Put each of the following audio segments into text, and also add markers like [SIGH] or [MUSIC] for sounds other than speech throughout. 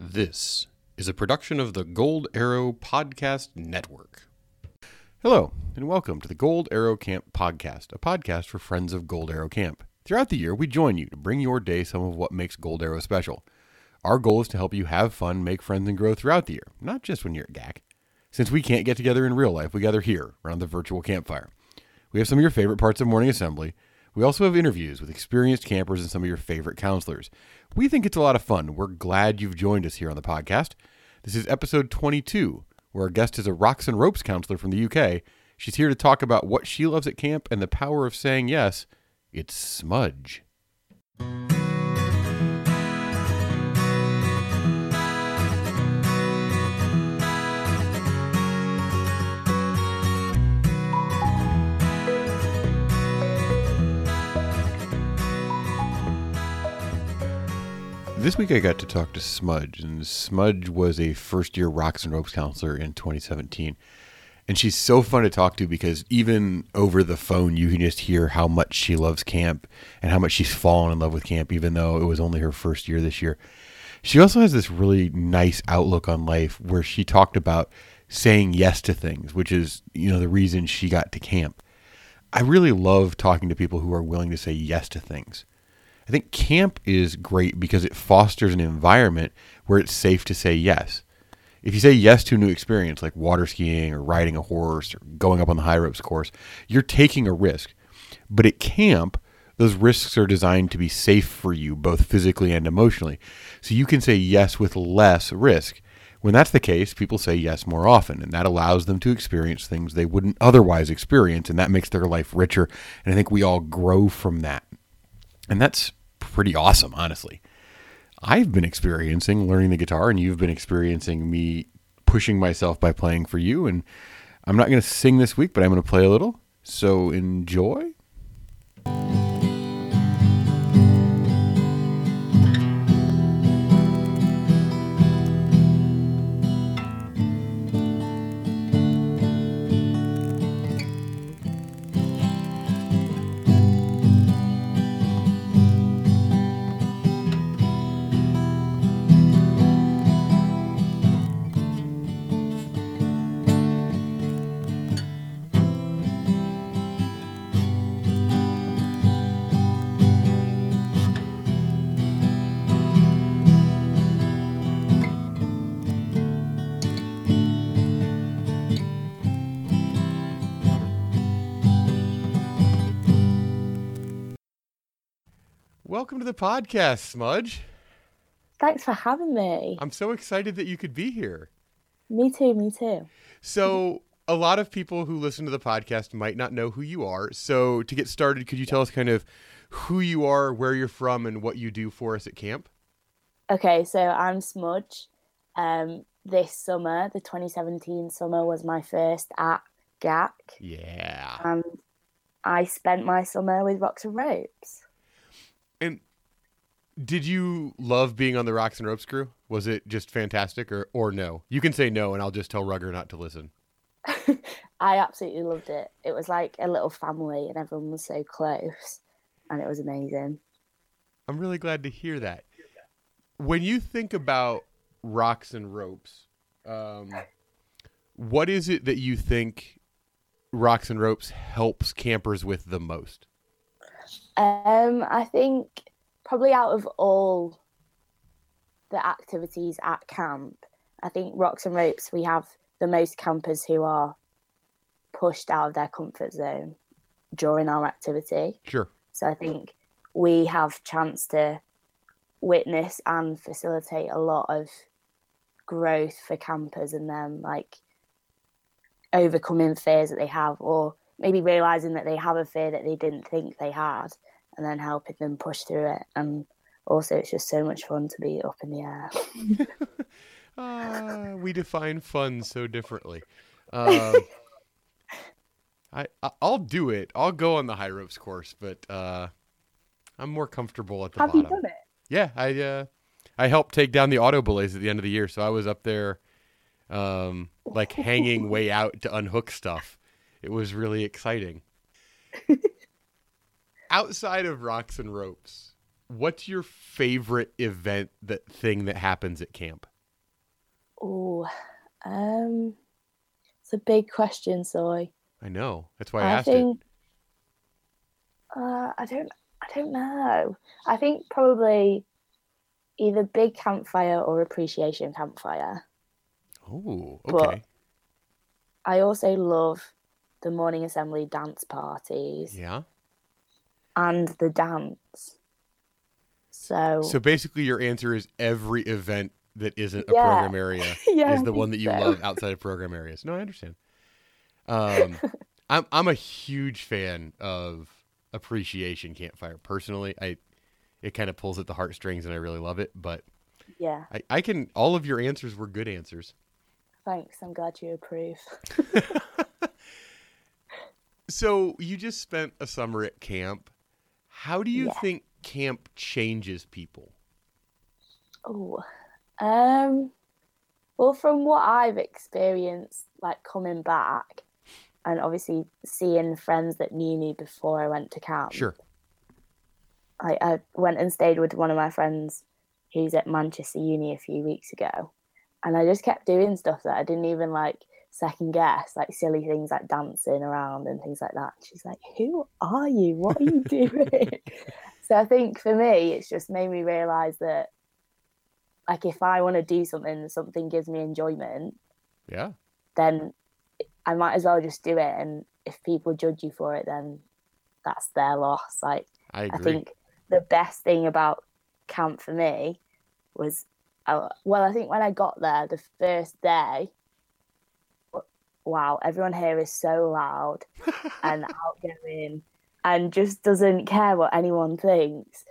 This is a production of the Gold Arrow Podcast Network. Hello, and welcome to the Gold Arrow Camp Podcast, a podcast for friends of Gold Arrow Camp. Throughout the year, we join you to bring your day some of what makes Gold Arrow special. Our goal is to help you have fun, make friends, and grow throughout the year, not just when you're at GAC. Since we can't get together in real life, we gather here around the virtual campfire. We have some of your favorite parts of morning assembly. We also have interviews with experienced campers and some of your favorite counselors. We think it's a lot of fun. We're glad you've joined us here on the podcast. This is episode 22, where our guest is a rocks and ropes counselor from the UK. She's here to talk about what she loves at camp and the power of saying yes. It's smudge. This week I got to talk to Smudge, and Smudge was a first year Rocks and Ropes counselor in 2017. And she's so fun to talk to because even over the phone, you can just hear how much she loves camp and how much she's fallen in love with camp, even though it was only her first year this year. She also has this really nice outlook on life where she talked about saying yes to things, which is, you know, the reason she got to camp. I really love talking to people who are willing to say yes to things. I think camp is great because it fosters an environment where it's safe to say yes. If you say yes to a new experience like water skiing or riding a horse or going up on the high ropes course, you're taking a risk. But at camp, those risks are designed to be safe for you, both physically and emotionally. So you can say yes with less risk. When that's the case, people say yes more often, and that allows them to experience things they wouldn't otherwise experience, and that makes their life richer. And I think we all grow from that. And that's pretty awesome, honestly. I've been experiencing learning the guitar, and you've been experiencing me pushing myself by playing for you. And I'm not going to sing this week, but I'm going to play a little. So enjoy. Welcome to the podcast, Smudge. Thanks for having me. I'm so excited that you could be here. Me too, me too. So, a lot of people who listen to the podcast might not know who you are. So, to get started, could you tell us kind of who you are, where you're from, and what you do for us at camp? Okay, so I'm Smudge. Um, this summer, the 2017 summer, was my first at GAC. Yeah. And I spent my summer with Rocks and Ropes. Did you love being on the Rocks and Ropes crew? Was it just fantastic or, or no? You can say no, and I'll just tell Rugger not to listen. [LAUGHS] I absolutely loved it. It was like a little family, and everyone was so close, and it was amazing. I'm really glad to hear that. When you think about Rocks and Ropes, um, what is it that you think Rocks and Ropes helps campers with the most? Um, I think probably out of all the activities at camp, I think Rocks and Ropes, we have the most campers who are pushed out of their comfort zone during our activity. Sure. So I think we have chance to witness and facilitate a lot of growth for campers and them like overcoming fears that they have or maybe realizing that they have a fear that they didn't think they had and then helping them push through it and also it's just so much fun to be up in the air uh, [LAUGHS] we define fun so differently um, [LAUGHS] I, I'll do it. I'll go on the high ropes course, but uh, I'm more comfortable at the have bottom. you done it Yeah, I uh, I helped take down the auto belays at the end of the year, so I was up there, um, like hanging [LAUGHS] way out to unhook stuff. It was really exciting. Outside of rocks and ropes, what's your favorite event that thing that happens at camp? Oh, um, it's a big question, Soy. I know. That's why I, I asked think. Uh, I don't. I don't know. I think probably either big campfire or appreciation campfire. it. Oh, but- okay. I also love the morning assembly dance parties yeah. And the dance. So, So basically, your answer is every event that isn't a Yeah. program area [LAUGHS] yeah, is the one that you so. love outside of program areas. No, I understand. Um, [LAUGHS] I'm I'm a huge fan of appreciation campfire. Personally, I it kind of pulls at the heartstrings, and I really love it. But Yeah, I, I can all of your answers were good answers. thanks. I'm glad you approve. [LAUGHS] So you just spent a summer at camp. How do you Yeah. think camp changes people? Oh, um, well, from what I've experienced, like coming back, and obviously seeing friends that knew me before I went to camp. Sure. I, I went and stayed with one of my friends who's at Manchester Uni a few weeks ago, and I just kept doing stuff that I didn't even like second guess, like silly things like dancing around and things like that. She's like, "Who are you? What are you [LAUGHS] doing?" so I think for me, it's just made me realize that, like, if I want to do something, something gives me enjoyment, Yeah. then I might as well just do it. And if people judge you for it, then that's their loss. Like. I I think the best thing about camp for me was, uh, well, I think when I got there the first day, wow, everyone here is so loud [LAUGHS] and outgoing and just doesn't care what anyone thinks.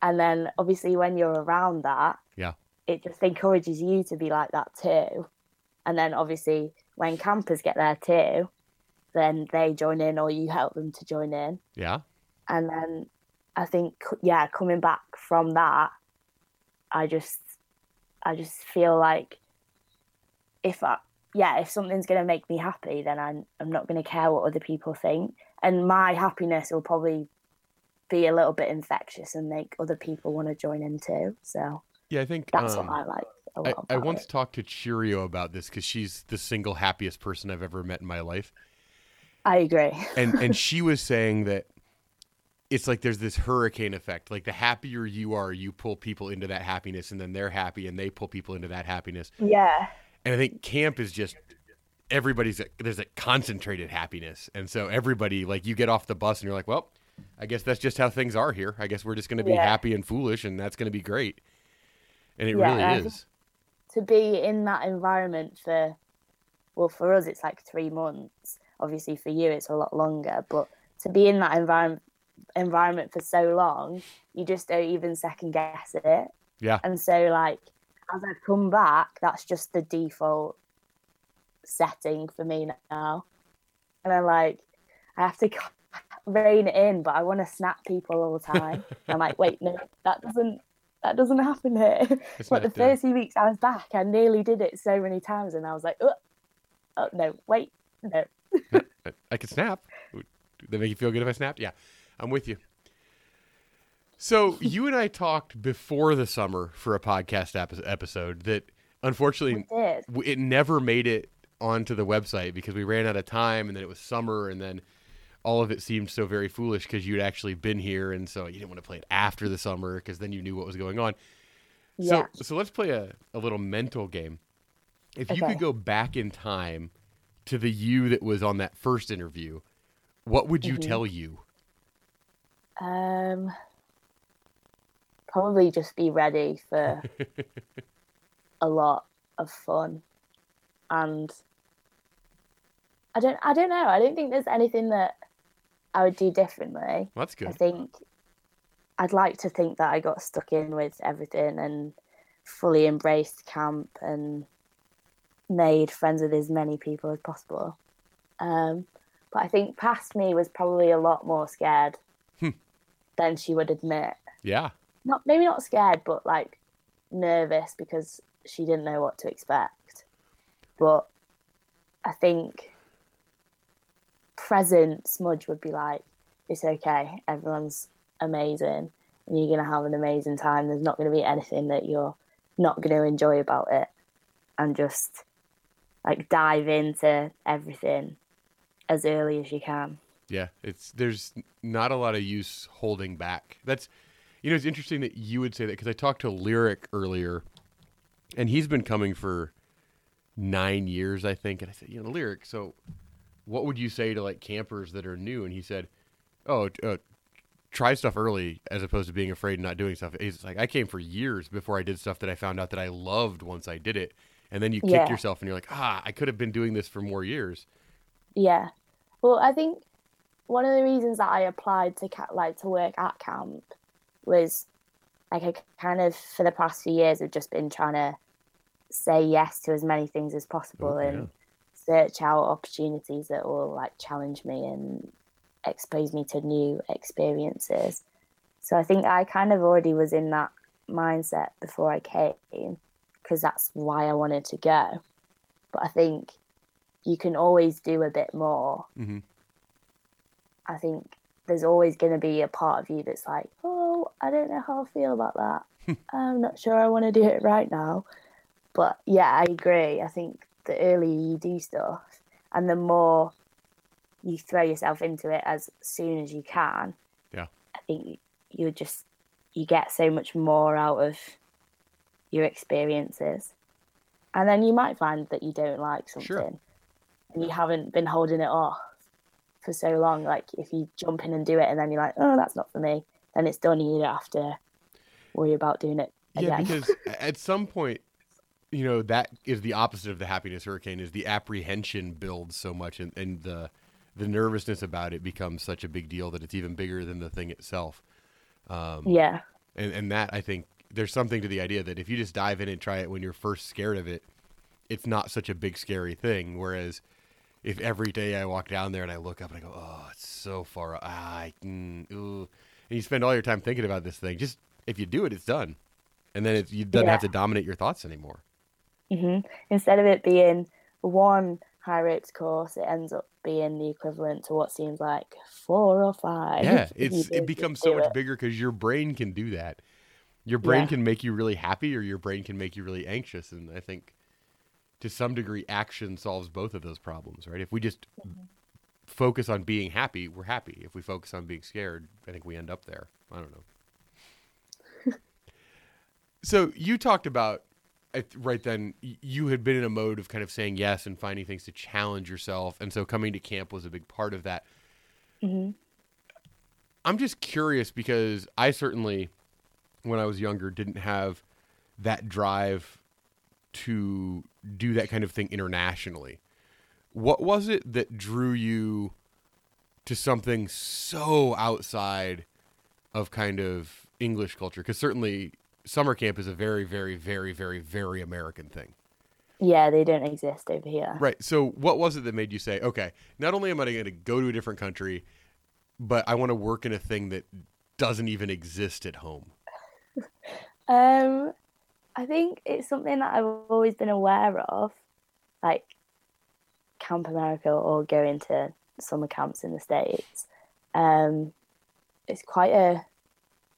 And then obviously when you're around that, Yeah. it just encourages you to be like that too. And then obviously when campers get there too, then they join in or you help them to join in yeah. and then I think yeah, coming back from that, I just I just feel like if I yeah, if something's gonna make me happy, then I'm I'm not gonna care what other people think, and my happiness will probably be a little bit infectious and make other people want to join in too. So Yeah, I think that's um, what I like a lot I, I it. talked to Cheerio about this because she's the single happiest person I've ever met in my life, I agree. and [LAUGHS] and she was saying that it's like there's this hurricane effect. Like the happier you are, you pull people into that happiness, and then they're happy, and they pull people into that happiness. yeah, And I think camp is just everybody's a, there's a concentrated happiness, and so everybody like you get off the bus and you're like, well, I guess that's just how things are here. I guess we're just going to be Yeah. happy and foolish, and that's going to be great. And it Yeah, really is. to be in that environment for well for us it's like three months obviously for you it's a lot longer but to be in that environment environment for so long you just don't even second guess it Yeah. and so like as i've come back that's just the default setting for me now and i'm like i have to [LAUGHS] rein it in but i want to snap people all the time i'm like wait no that doesn't that doesn't happen here [LAUGHS] It's but the first few weeks I was back, I nearly did it so many times, and I was like, oh, oh no, wait, no. [LAUGHS] I- could snap. Would that make you feel good if I snapped? Yeah, I'm with you. So you and I talked before the summer for a podcast episode that unfortunately I did. w- it never made it onto the website because we ran out of time and then it was summer and then all of it seemed so very foolish because you'd actually been here and so you didn't want to play it after the summer because then you knew what was going on. Yeah. So so let's play a, a little mental game. If you Okay. could go back in time to the you that was on that first interview, what would you Mhm. tell you? Um, probably just be ready for [LAUGHS] a lot of fun, and I don't, I don't know. I don't think there's anything that I would do differently. Well, that's good. I think I'd like to think that I got stuck in with everything and fully embraced camp and made friends with as many people as possible. Um, but I think past me was probably a lot more scared Hmm. than she would admit. Yeah. Not maybe not scared, but like nervous because she didn't know what to expect. But I think present Smudge would be like, it's okay, everyone's amazing. and you're going to have an amazing time. There's not going to be anything that you're not going to enjoy about it. And just like dive into everything as early as you can. Yeah, it's there's not a lot of use holding back. That's you know it's interesting that you would say that because I talked to Lyric earlier, and he's been coming for nine years, I think. And I said, you know, Lyric. So, what would you say to like campers that are new? And he said, oh, uh, try stuff early as opposed to being afraid and not doing stuff. He's like, I came for years before I did stuff that I found out that I loved once I did it, and then you Yeah. kick yourself and you're like, ah, I could have been doing this for more years. Yeah. Well, I think one of the reasons that I applied to ca- like to work at camp was like I kind of for the past few years have just been trying to say yes to as many things as possible and search out opportunities that will like challenge me and expose me to new experiences. So I think I kind of already was in that mindset before I came because that's why I wanted to go. But I think you can always do a bit more. hmm I think there's always going to be a part of you that's like, oh, I don't know how I feel about that. [LAUGHS] I'm not sure I want to do it right now. But yeah, I agree. I think the earlier you do stuff and the more you throw yourself into it as soon as you can, Yeah. I think you, just you get so much more out of your experiences. And then you might find that you don't like something Sure. and you haven't been holding it off for so long. Like if you jump in and do it and then you're like, oh, that's not for me, then it's done and you don't have to worry about doing it Yeah, because [LAUGHS] at some point, you know, that is the opposite of the happiness hurricane is the apprehension builds so much and, and the the nervousness about it becomes such a big deal that it's even bigger than the thing itself. Um, yeah, and, and that I think there's something to the idea that if you just dive in and try it when you're first scared of it, it's not such a big scary thing. Whereas if every day I walk down there and I look up and I go, oh, it's so far, ah, I, mm, ooh, and you spend all your time thinking about this thing, just if you do it, it's done, and then it you doesn't have to dominate your thoughts anymore. hmm instead of it being one high ropes course, it ends up being the equivalent to what seems like four or five. Yeah, [LAUGHS] it's it becomes so much it. bigger because your brain can do that. Your brain Yeah. can make you really happy, or your brain can make you really anxious. And I think, to some degree, action solves both of those problems, right? If we just Mm-hmm. Focus on being happy, we're happy. If we focus on being scared, I think we end up there. I don't know. [LAUGHS] so you talked about right then you had been in a mode of kind of saying yes and finding things to challenge yourself, and so coming to camp was a big part of that. Mhm. I'm just curious because I certainly, when I was younger, didn't have that drive to do that kind of thing internationally. What was it that drew you to something so outside of kind of English culture? Because certainly summer camp is a very, very, very, very, very American thing. Yeah, they don't exist over here. Right. So, what was it that made you say, okay, not only am I going to go to a different country, but I want to work in a thing that doesn't even exist at home? [LAUGHS] Um, I think it's something that I've always been aware of, like Camp America or going to summer camps in the States. Um, it's quite a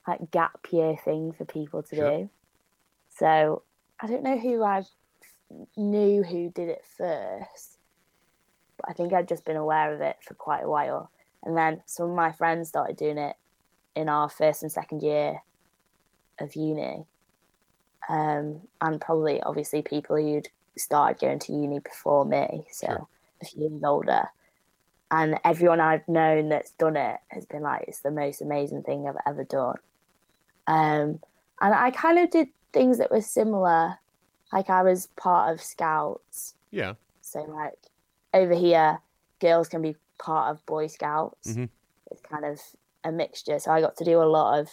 like gap year thing for people to Sure. do. So I don't know who I knew who did it first, but I think I'd just been aware of it for quite a while. And then some of my friends started doing it in our first and second year of uni um, and probably obviously people who'd started going to uni before me, so Sure. A few years older. And everyone I've known that's done it has been like, it's the most amazing thing I've ever done. Um, and I kind of did things that were similar. Like I was part of Scouts, Yeah. so like over here, girls can be part of Boy Scouts. Mhm. It's kind of a mixture. So I got to do a lot of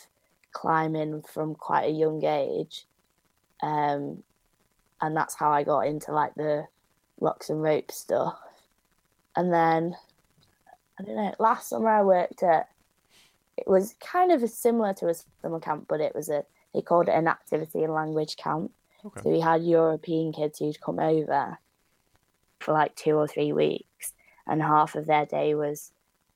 climbing from quite a young age, um, and that's how I got into like the rocks and ropes stuff. And then I don't know. Last summer I worked at. It was kind of similar to a summer camp, but it was a they called it an activity and language camp. Okay. So we had European kids who'd come over for like two or three weeks, and half of their day was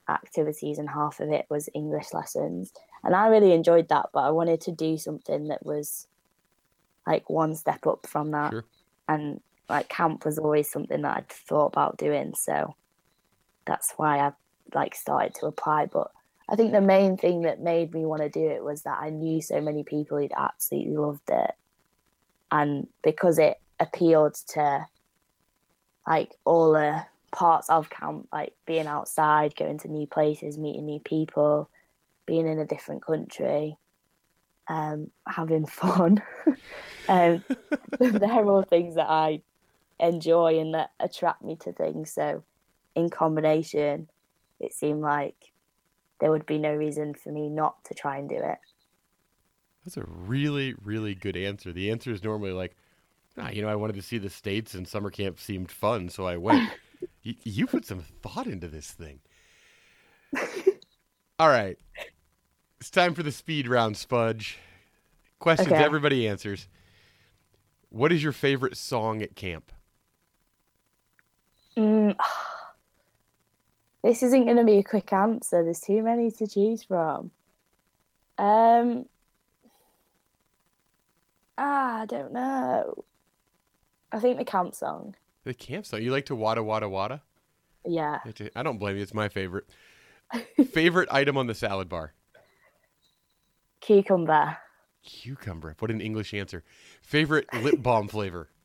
activities and half of it was English lessons. And I really enjoyed that, but I wanted to do something that was like one step up from that. Sure. And like camp was always something that I'd thought about doing. So that's why I like started to apply. But I think the main thing that made me want to do it was that I knew so many people who'd absolutely loved it. And because it appealed to like all the parts of camp, like being outside, going to new places, meeting new people, being in a different country, um, having [LAUGHS] fun. um, [LAUGHS] they're all things that I enjoy and that attract me to things. So, in combination, it seemed like there would be no reason for me not to try and do it. That's a really, really good answer. The answer is normally like, ah, you know, I wanted to see the states, and summer camp seemed fun, so I went. [LAUGHS] you, you put some thought into this thing. [LAUGHS] All right, it's time for the speed round, Smudge. Questions Okay. everybody answers. What is your favorite song at camp? Mm, this isn't going to be a quick answer. There's too many to choose from. Um, ah, I don't know. I think the camp song. The camp song. You like to wada wada wada? Yeah, I don't blame you. It's my favorite. [LAUGHS] favorite item on the salad bar? cucumber. Cucumber. What an English answer. Favorite lip balm flavor? [LAUGHS]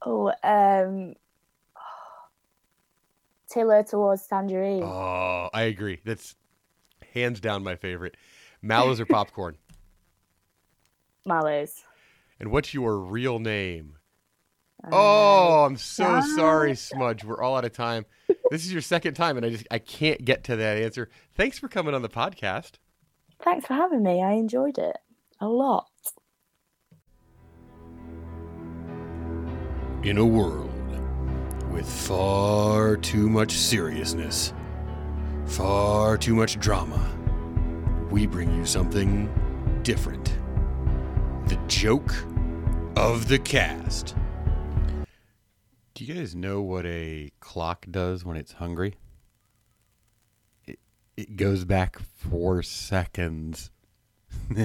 Oh, um, Tiller towards tangerine. Oh, I agree. That's hands down my favorite. Mallows or [LAUGHS] popcorn? Mallows. And what's your real name? Uh, Oh, I'm so stop. sorry, Smudge. We're all out of time. This is your second time, and I just I can't get to that answer. Thanks for coming on the podcast. Thanks for having me. I enjoyed it a lot. In a world with far too much seriousness, far too much drama, we bring you something different. The joke of the cast. Do you guys know what a clock does when it's hungry? It, it goes back four seconds. [LAUGHS]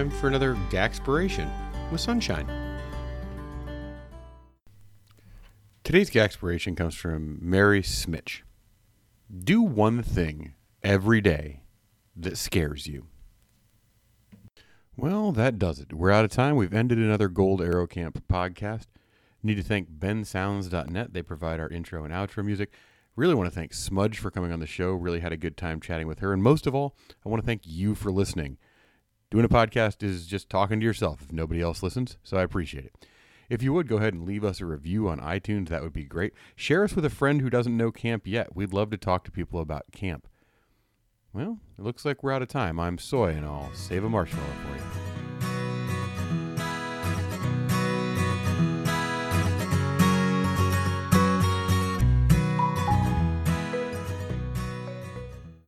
time for another Gaxpiration with Sunshine. Today's Gaxpiration comes from Mary Schmich. Do one thing every day that scares you. Well, that does it. We're out of time. We've ended another Gold Arrow Camp podcast. Need to thank bensounds.net. They provide our intro and outro music. Really want to thank Smudge for coming on the show. Really had a good time chatting with her. And most of all, I want to thank you for listening. Doing a podcast is just talking to yourself if nobody else listens, so I appreciate it. If you would go ahead and leave us a review on iTunes, that would be great. Share us with a friend who doesn't know camp yet. We'd love to talk to people about camp. Well, it looks like we're out of time. I'm Soy, and I'll save a marshmallow for you.